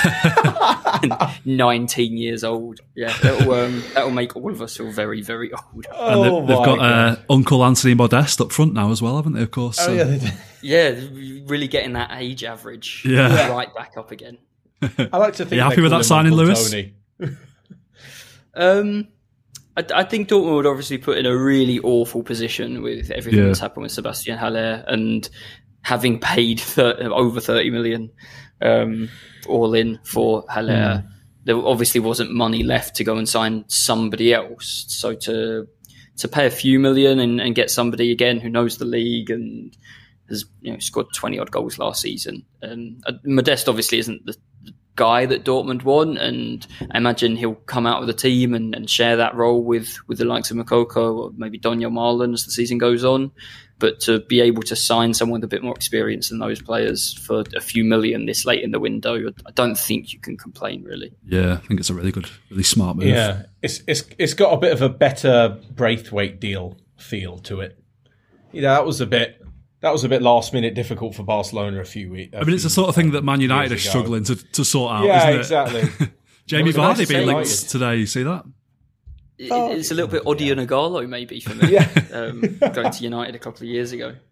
[laughs] 19 years old. Yeah, that'll um, that'll make all of us feel very, very old. Oh, and they've, got uh, Uncle Anthony Modeste up front now as well, haven't they? Of course. Oh, yeah, yeah, really getting that age average yeah. right back up again. I like to think. Are you happy with that signing, Lewis? um. I, I, think Dortmund would obviously put in a really awful position with everything yeah. that's happened with Sebastian Haller and having paid over 30 million um, all in for Haller. Mm. There obviously wasn't money left to go and sign somebody else. So to to pay a few million and, and get somebody again who knows the league and has you know scored 20 odd goals last season. Um, Modeste obviously isn't the, guy that Dortmund want, and I imagine he'll come out of the team and, and share that role with with the likes of Moukoko or maybe Donyell Malen as the season goes on. But to be able to sign someone with a bit more experience than those players for a few million this late in the window, I don't think you can complain really. Yeah, I think it's a really good, really smart move. Yeah, it's it's it's got a bit of a better Braithwaite deal feel to it. You know, that was a bit that was a bit last minute difficult for Barcelona a few weeks. I mean, it's the sort of thing that Man United are struggling to, to sort out. Isn't it? Yeah, exactly. [laughs] Jamie Vardy nice being linked United. today. You see that? it's a little bit Odion Ighalo maybe for me. [laughs] yeah. um, going to United a couple of years ago. [laughs]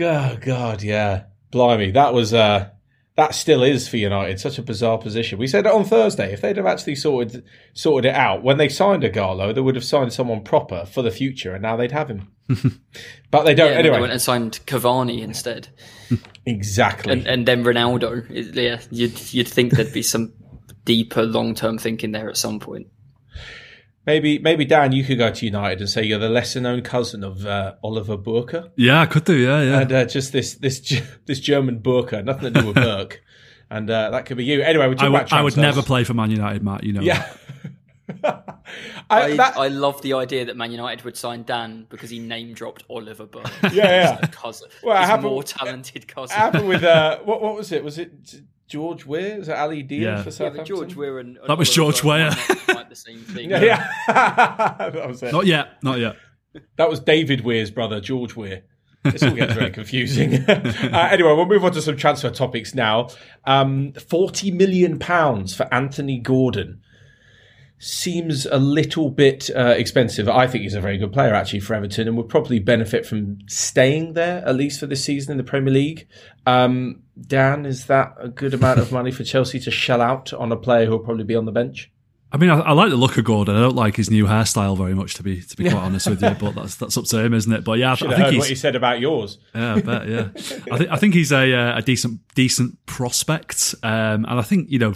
Oh God, yeah, blimey, that was uh, that still is for United such a bizarre position. We said it on Thursday. If they'd have actually sorted sorted it out when they signed Ighalo, they would have signed someone proper for the future, and now they'd have him. [laughs] but they don't. Yeah, anyway, they went and signed Cavani instead. [laughs] exactly, and, and, then Ronaldo. Yeah, you'd you'd think there'd be some [laughs] deeper long term thinking there at some point. Maybe, maybe Dan, you could go to United and say you're the lesser known cousin of uh, Oliver Burke. Yeah, I could do. Yeah, yeah. And uh, just this this [laughs] this German Burke, nothing to do with Burke, [laughs] and uh, that could be you. Anyway, we I would, I would never play for Man United, Matt. You know. Yeah. [laughs] I, I, that, I, love the idea that Man United would sign Dan because he name dropped Oliver Burke. Yeah, yeah. cousin, well, his happened, more talented cousin. happened with uh, what? What was it? Was it George Weir? Is it Ali Dia yeah. for Southampton? Yeah, George Weah and, that was George Weir. Quite the same [laughs] thing. Yeah, yeah. [laughs] that was it. Not yet. Not yet. That was David Weir's brother, George Weir. This all gets very [laughs] confusing. uh, anyway, we'll move on to some transfer topics now. Um, Forty million pounds for Anthony Gordon seems a little bit uh, expensive. I think he's a very good player actually for Everton and would probably benefit from staying there at least for this season in the Premier League. Um, Dan, is that a good amount of money for Chelsea to shell out on a player who will probably be on the bench? I mean, I, I, like the look of Gordon. I don't like his new hairstyle very much, to be to be quite [laughs] honest with you. But that's that's up to him, isn't it? But yeah, I, I think heard he's, what he said about yours. Yeah, I bet. Yeah, I think I think he's a uh, a decent decent prospect, um, and I think you know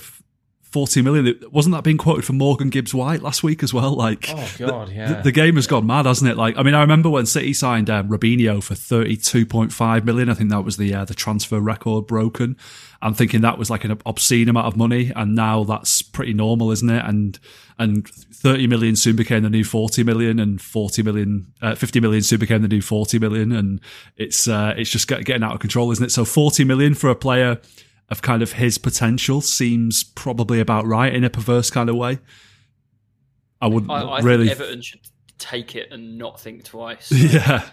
40 million. Wasn't that being quoted for Morgan Gibbs White last week as well? Like, oh god, yeah. The, the, game has gone mad, hasn't it? Like, I mean, I remember when City signed um, Robinho for 32.5 million. I think that was the uh, the transfer record broken. I'm thinking that was like an obscene amount of money, and now that's pretty normal, isn't it? And and 30 million soon became the new 40 million, and 40 million, uh, 50 million soon became the new 40 million, and it's uh, it's just getting out of control, isn't it? So 40 million for a player of kind of his potential seems probably about right in a perverse kind of way. I wouldn't I, I really. Think Everton should take it and not think twice. [laughs] Yeah,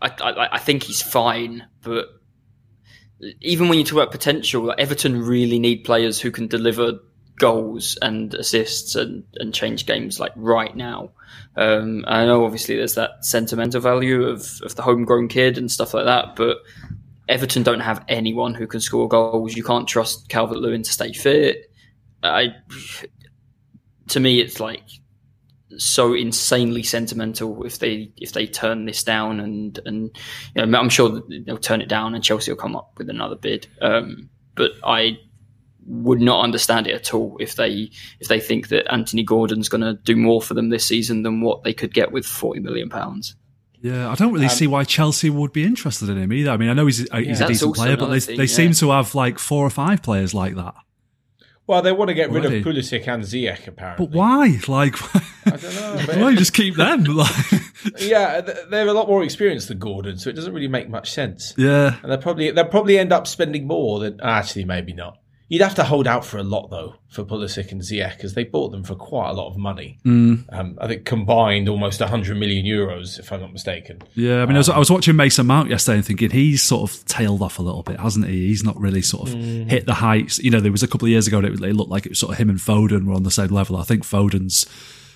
I, I, I think he's fine, but even when you talk about potential, Everton really need players who can deliver goals and assists and, and change games like right now. Um, I know obviously there's that sentimental value of, of the homegrown kid and stuff like that, but Everton don't have anyone who can score goals. You can't trust Calvert Lewin to stay fit. I, to me, it's like so insanely sentimental if they if they turn this down and and you know, I'm sure they'll turn it down and Chelsea will come up with another bid. Um, but I would not understand it at all if they if they think that Anthony Gordon's going to do more for them this season than what they could get with forty million pounds. Yeah, I don't really um, see why Chelsea would be interested in him either. I mean, I know he's a, he's a decent player, but they, thing, they yeah. seem to have like four or five players like that. Well, they want to get Already. rid of Pulisic and Ziyech, apparently. But why? Like, [laughs] I don't know. why just keep them? [laughs] yeah, they're a lot more experienced than Gordon, so it doesn't really make much sense. Yeah, and they probably they'll probably end up spending more than actually maybe not. You'd have to hold out for a lot though for Pulisic and Ziyech because they bought them for quite a lot of money. Mm. Um, I think combined almost 100 million euros, if I'm not mistaken. Yeah, I mean, um, I, was, I, was, watching Mason Mount yesterday and thinking he's sort of tailed off a little bit, hasn't he? He's not really sort of mm. hit the heights. You know, there was a couple of years ago that it looked like it was sort of him and Foden were on the same level. I think Foden's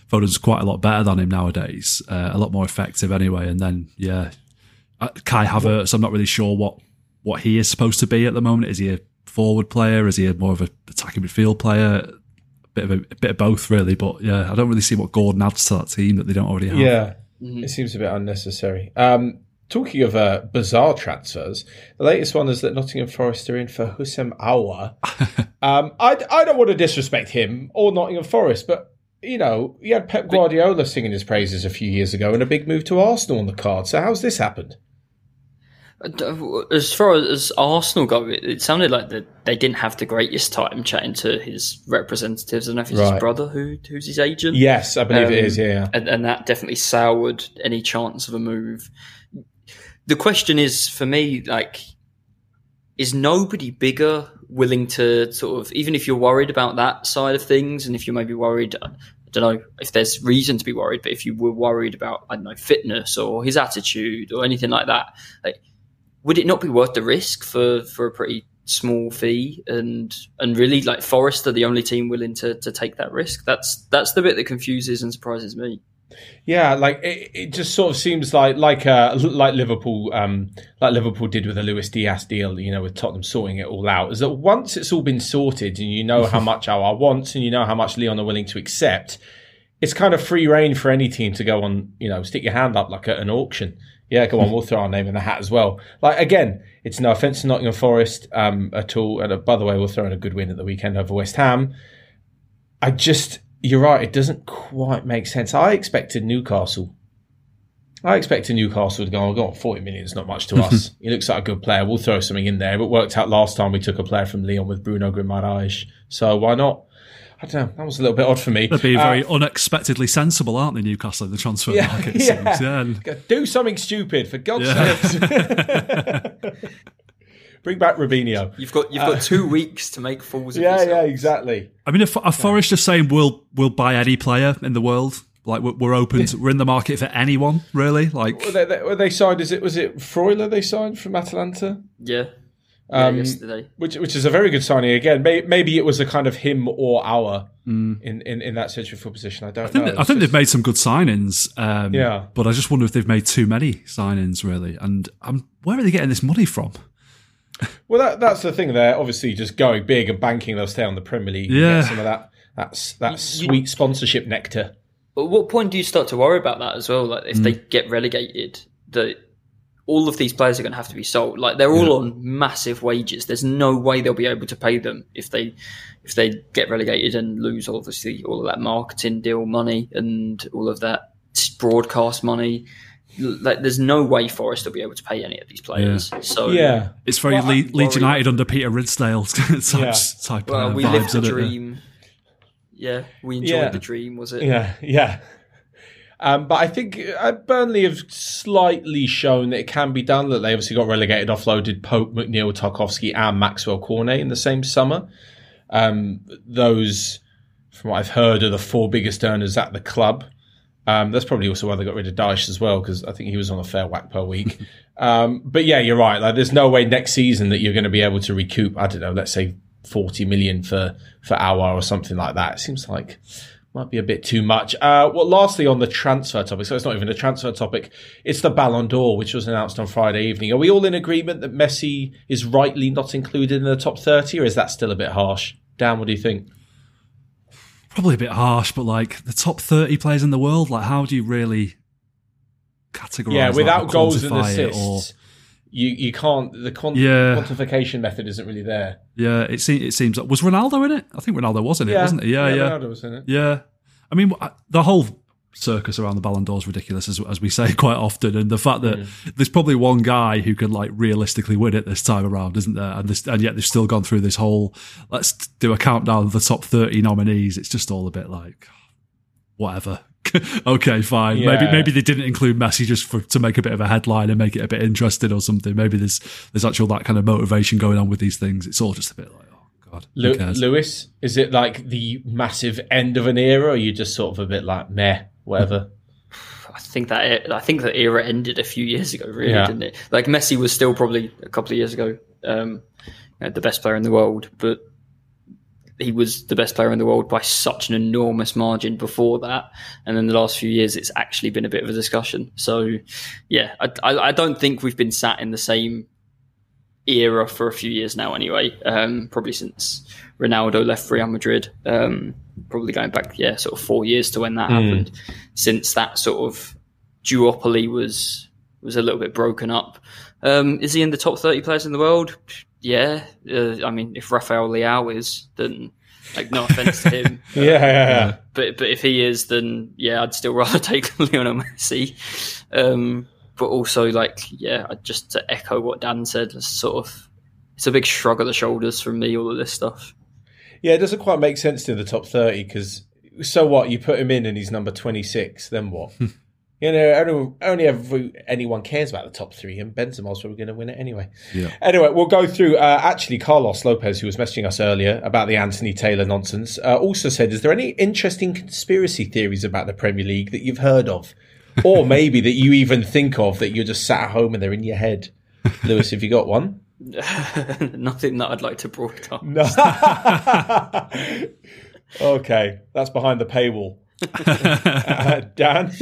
Foden's quite a lot better than him nowadays, uh, a lot more effective anyway. And then yeah, uh, Kai Havertz, I'm not really sure what what he is supposed to be at the moment. Is he a forward player? Is he a more of an attacking midfield player? A bit of a, a, bit of both, really. But yeah, I don't really see what Gordon adds to that team that they don't already have. Yeah, mm-hmm. it seems a bit unnecessary. Um, talking of uh, bizarre transfers, the latest one is that Nottingham Forest are in for Houssem Aouar. [laughs] um, I, I don't want to disrespect him or Nottingham Forest, but you know, he had Pep Guardiola singing his praises a few years ago and a big move to Arsenal on the card. So how's this happened? As far as Arsenal go, it, sounded like that they didn't have the greatest time chatting to his representatives. I don't know if it's right. his brother who who's his agent. Yes, I believe um, it is. Yeah, and, and, that definitely soured any chance of a move. The question is for me, like, is nobody bigger willing to sort of, even if you're worried about that side of things, and if you're maybe worried, I don't know if there's reason to be worried, but if you were worried about, I don't know, fitness or his attitude or anything like that, like would it not be worth the risk for for a pretty small fee and and really like Forest are the only team willing to to take that risk? That's that's the bit that confuses and surprises me. Yeah, like it, it just sort of seems like like uh, like Liverpool um, like Liverpool did with the Luis Diaz deal, you know, with Tottenham sorting it all out. Is that once it's all been sorted and you know how [laughs] much Aouar wants and you know how much Lyon are willing to accept, it's kind of free reign for any team to go on, you know, stick your hand up like at an auction yeah, go on. We'll throw our name in the hat as well. Like again, it's no offense to Nottingham Forest um, at all. And uh, by the way, we'll throw in a good win at the weekend over West Ham. I just, you're right. It doesn't quite make sense. I expected Newcastle. I expected Newcastle to go, oh, God, 40 million is not much to us. [laughs] he looks like a good player. We'll throw something in there. It worked out last time we took a player from Lyon with Bruno Guimaraes. So why not? I don't know. That was a little bit odd for me. They're being very uh, unexpectedly sensible, aren't they, Newcastle in the transfer yeah, market? Yeah. yeah. Do something stupid for God's yeah. sake. [laughs] Bring back Robinho. You've got you've got uh, two weeks to make fools. [laughs] Yeah, yourselves. yeah, exactly. I mean, if, if Forest just saying we'll we'll buy any player in the world, like we're, open, to, we're in the market for anyone, really. Like were they, they, were they signed? Is it was it Freuler they signed from Atalanta? Yeah. Um, yesterday. Which which is a very good signing again. maybe it was a kind of him or Aouar mm. in, in, in that central full position. I don't I think, know. I think just... they've made some good signings. Um, yeah, but I just wonder if they've made too many signings really. And I'm, where are they getting this money from? Well, that that's the thing. They're obviously just going big and banking they'll stay on the Premier League. Yeah, some of that that's that sweet sponsorship nectar. At what point do you start to worry about that as well? Like if mm. they get relegated, that all of these players are going to have to be sold. Like they're all yeah. on massive wages. There's no way they'll be able to pay them if they if they get relegated and lose obviously all of that marketing deal money and all of that broadcast money. Like there's no way Forest will be able to pay any of these players. Yeah. So yeah, it's very well, Le- Leeds United under Peter Ridsdale [laughs] type, yeah. type well, uh, we lived the dream. Yeah, we enjoyed yeah. the dream. Was it? Yeah, yeah. Um, but I think uh, Burnley have slightly shown that it can be done. That they obviously got relegated, offloaded Pope, McNeil, Tarkowski, and Maxwell Cornet in the same summer. Um, those, from what I've heard, are the four biggest earners at the club. Um, that's probably also why they got rid of Dyche as well, because I think he was on a fair whack per week. [laughs] um, but yeah, you're right. Like, there's no way next season that you're going to be able to recoup. I don't know. Let's say 40 million for for Aouar or something like that. It seems like might be a bit too much. Uh, well, lastly, on the transfer topic, so it's not even a transfer topic, it's the Ballon d'Or, which was announced on Friday evening. Are we all in agreement that Messi is rightly not included in the top 30, or is that still a bit harsh? Dan, what do you think? Probably a bit harsh, but like the top 30 players in the world, like how do you really categorize Yeah, without goals and assists. You, you can't the quant- yeah. quantification method isn't really there. Yeah, it seems it seems was Ronaldo in it. I think Ronaldo was in it, yeah. wasn't he? Yeah, yeah, yeah. Ronaldo was in it. Yeah, I mean the whole circus around the Ballon d'Or is ridiculous, as, as we say [laughs] quite often. And the fact that mm. there's probably one guy who can like realistically win it this time around, isn't there? And this, and yet they've still gone through this whole let's do a countdown of the top 30 nominees. It's just all a bit like whatever. [laughs] okay, fine. Yeah. Maybe maybe they didn't include Messi just for to make a bit of a headline and make it a bit interesting or something. Maybe there's there's actual that kind of motivation going on with these things. It's all just a bit like oh god. Lewis, is it like the massive end of an era, or are you just sort of a bit like meh, whatever? [sighs] I think that I think that era ended a few years ago, really, yeah. didn't it? Like Messi was still probably a couple of years ago um, the best player in the world, but he was the best player in the world by such an enormous margin before that. And then the last few years, it's actually been a bit of a discussion. So, yeah, I, I, I don't think we've been sat in the same era for a few years now, anyway. Um, probably since Ronaldo left Real Madrid. Um, probably going back, yeah, sort of four years to when that mm. happened. Since that sort of duopoly was was a little bit broken up. Um, is he in the top thirty players in the world? Yeah, uh, I mean, if Rafael Leao is, then like no offense to him, [laughs] yeah, yeah, yeah, But but if he is, then yeah, I'd still [laughs] rather take [laughs] Lionel Messi. Um, but also, like, yeah, just to echo what Dan said, it's sort of it's a big shrug of the shoulders from me. All of this stuff. Yeah, it doesn't quite make sense to the top thirty because so what? You put him in and he's number twenty six. Then what? You know, only, only ever anyone cares about the top three, and Benzema's probably going to win it anyway. Yeah. Anyway, we'll go through. Uh, actually, Carlos Lopez, who was messaging us earlier about the Anthony Taylor nonsense, uh, also said, "Is there any interesting conspiracy theories about the Premier League that you've heard of, or [laughs] maybe that you even think of that you're just sat at home and they're in your head?" Lewis, have you got one? [laughs] Nothing that I'd like to broadcast. No. [laughs] okay, that's behind the paywall. uh, Dan?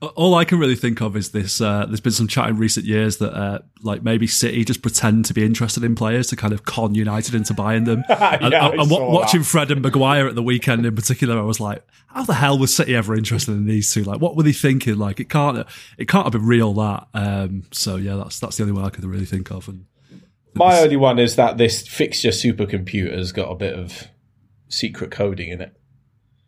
All I can really think of is this. Uh, there's been some chat in recent years that, uh, like, maybe City just pretend to be interested in players to kind of con United into buying them. [laughs] yeah, and, and watching Fred and Maguire at the weekend in particular, I was like, how the hell was City ever interested in these two? Like, what were they thinking? Like, it can't, it can't have been real that. Um, so yeah, that's that's the only one I could really think of. And my only one is that this fixture supercomputer's got a bit of secret coding in it.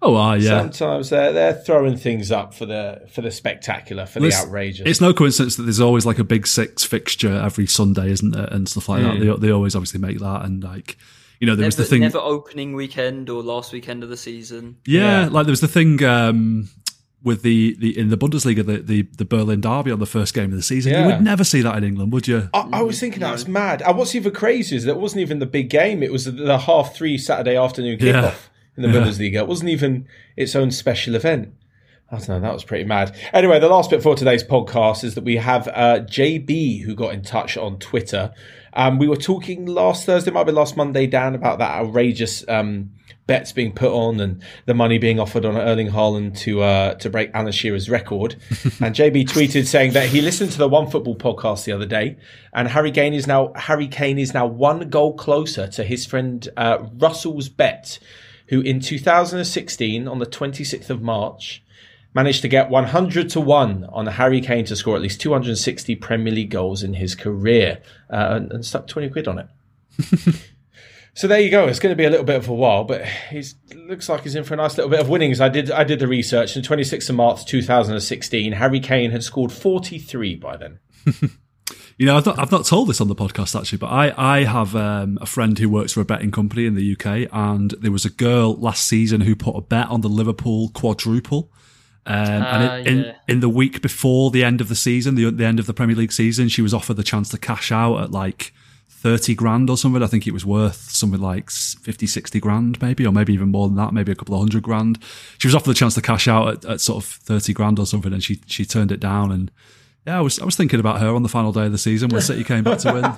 Oh, uh, yeah. Sometimes they're they're throwing things up for the for the spectacular, for well, the outrageous. It's no coincidence that there's always like a big six fixture every Sunday, isn't it, and stuff like mm. that. They, they always obviously make that, and like You know, there never, was the thing. Never opening weekend or last weekend of the season. Yeah, yeah. like there was the thing um, with the, the in the Bundesliga, the, the, the Berlin derby on the first game of the season. Yeah. You would never see that in England, would you? I, I was thinking that was mad. And what's even crazy is that it wasn't even the big game. It was the, the half three Saturday afternoon kickoff yeah. In the yeah. Bundesliga. It wasn't even its own special event. I don't know. That was pretty mad. Anyway, the last bit for today's podcast is that we have uh, JB who got in touch on Twitter. Um, we were talking last Thursday, might be last Monday, Dan, about that outrageous um, bets being put on and the money being offered on Erling Haaland to uh, to break Alan Shearer's record. [laughs] and JB tweeted saying that he listened to the One Football podcast the other day, and Harry Kane is now Harry Kane is now one goal closer to his friend uh, Russell's bet, who in 2016 on the 26th of March managed to get 100 to 1 on Harry Kane to score at least 260 Premier League goals in his career uh, and, and stuck 20 quid on it. [laughs] So there you go. It's going to be a little bit of a while, but he looks like he's in for a nice little bit of winnings. I did I did the research. In 26th of March 2016, Harry Kane had scored 43 by then. [laughs] you know, I've not, I've not told this on the podcast actually, but I I have um, a friend who works for a betting company in the UK, and there was a girl last season who put a bet on the Liverpool quadruple. Um, and in, in, ah, in, the week before the end of the season, the, the end of the Premier League season, she was offered the chance to cash out at like 30 grand or something. I think it was worth something like 50, 60 grand maybe, or maybe even more than that, maybe a couple of hundred grand. She was offered the chance to cash out at, at sort of 30 grand or something and she, she turned it down. And yeah, I was, I was thinking about her on the final day of the season when City came back to win. [laughs]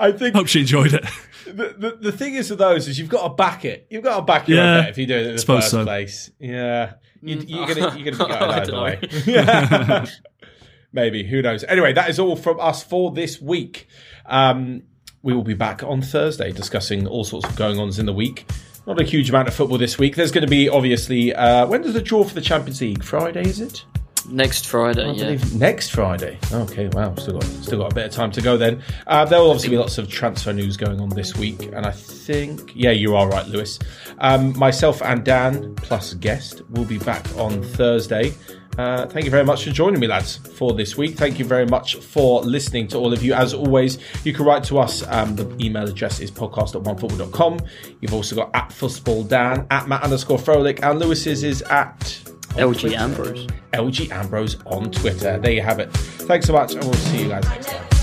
I think. Hope she enjoyed it. The, the, the, thing is with those is you've got to back it. You've got to back it yeah, if you do it in the first so. place. Yeah, you, are gonna you're gonna be [laughs] going either way. [laughs] maybe who knows anyway that is all from us for this week um, we will be back on thursday discussing all sorts of going ons in the week not a huge amount of football this week there's going to be obviously uh, when does the draw for the champions league friday is it Next Friday, yeah. Next Friday. Okay, wow. Still got still got a bit of time to go then. Uh, there will obviously be lots of transfer news going on this week, and I think yeah, you are right, Lewis. Um, myself and Dan plus guest will be back on Thursday. Uh, thank you very much for joining me, lads, for this week. Thank you very much for listening to all of you. As always, you can write to us. Um, the email address is podcast at onefootball.com. You've also got at Dan, at Matt underscore Frohlich, and Lewis's is at LG Twitter. Ambrose. LG Ambrose on Twitter. There you have it. Thanks so much, and we'll see you guys next time.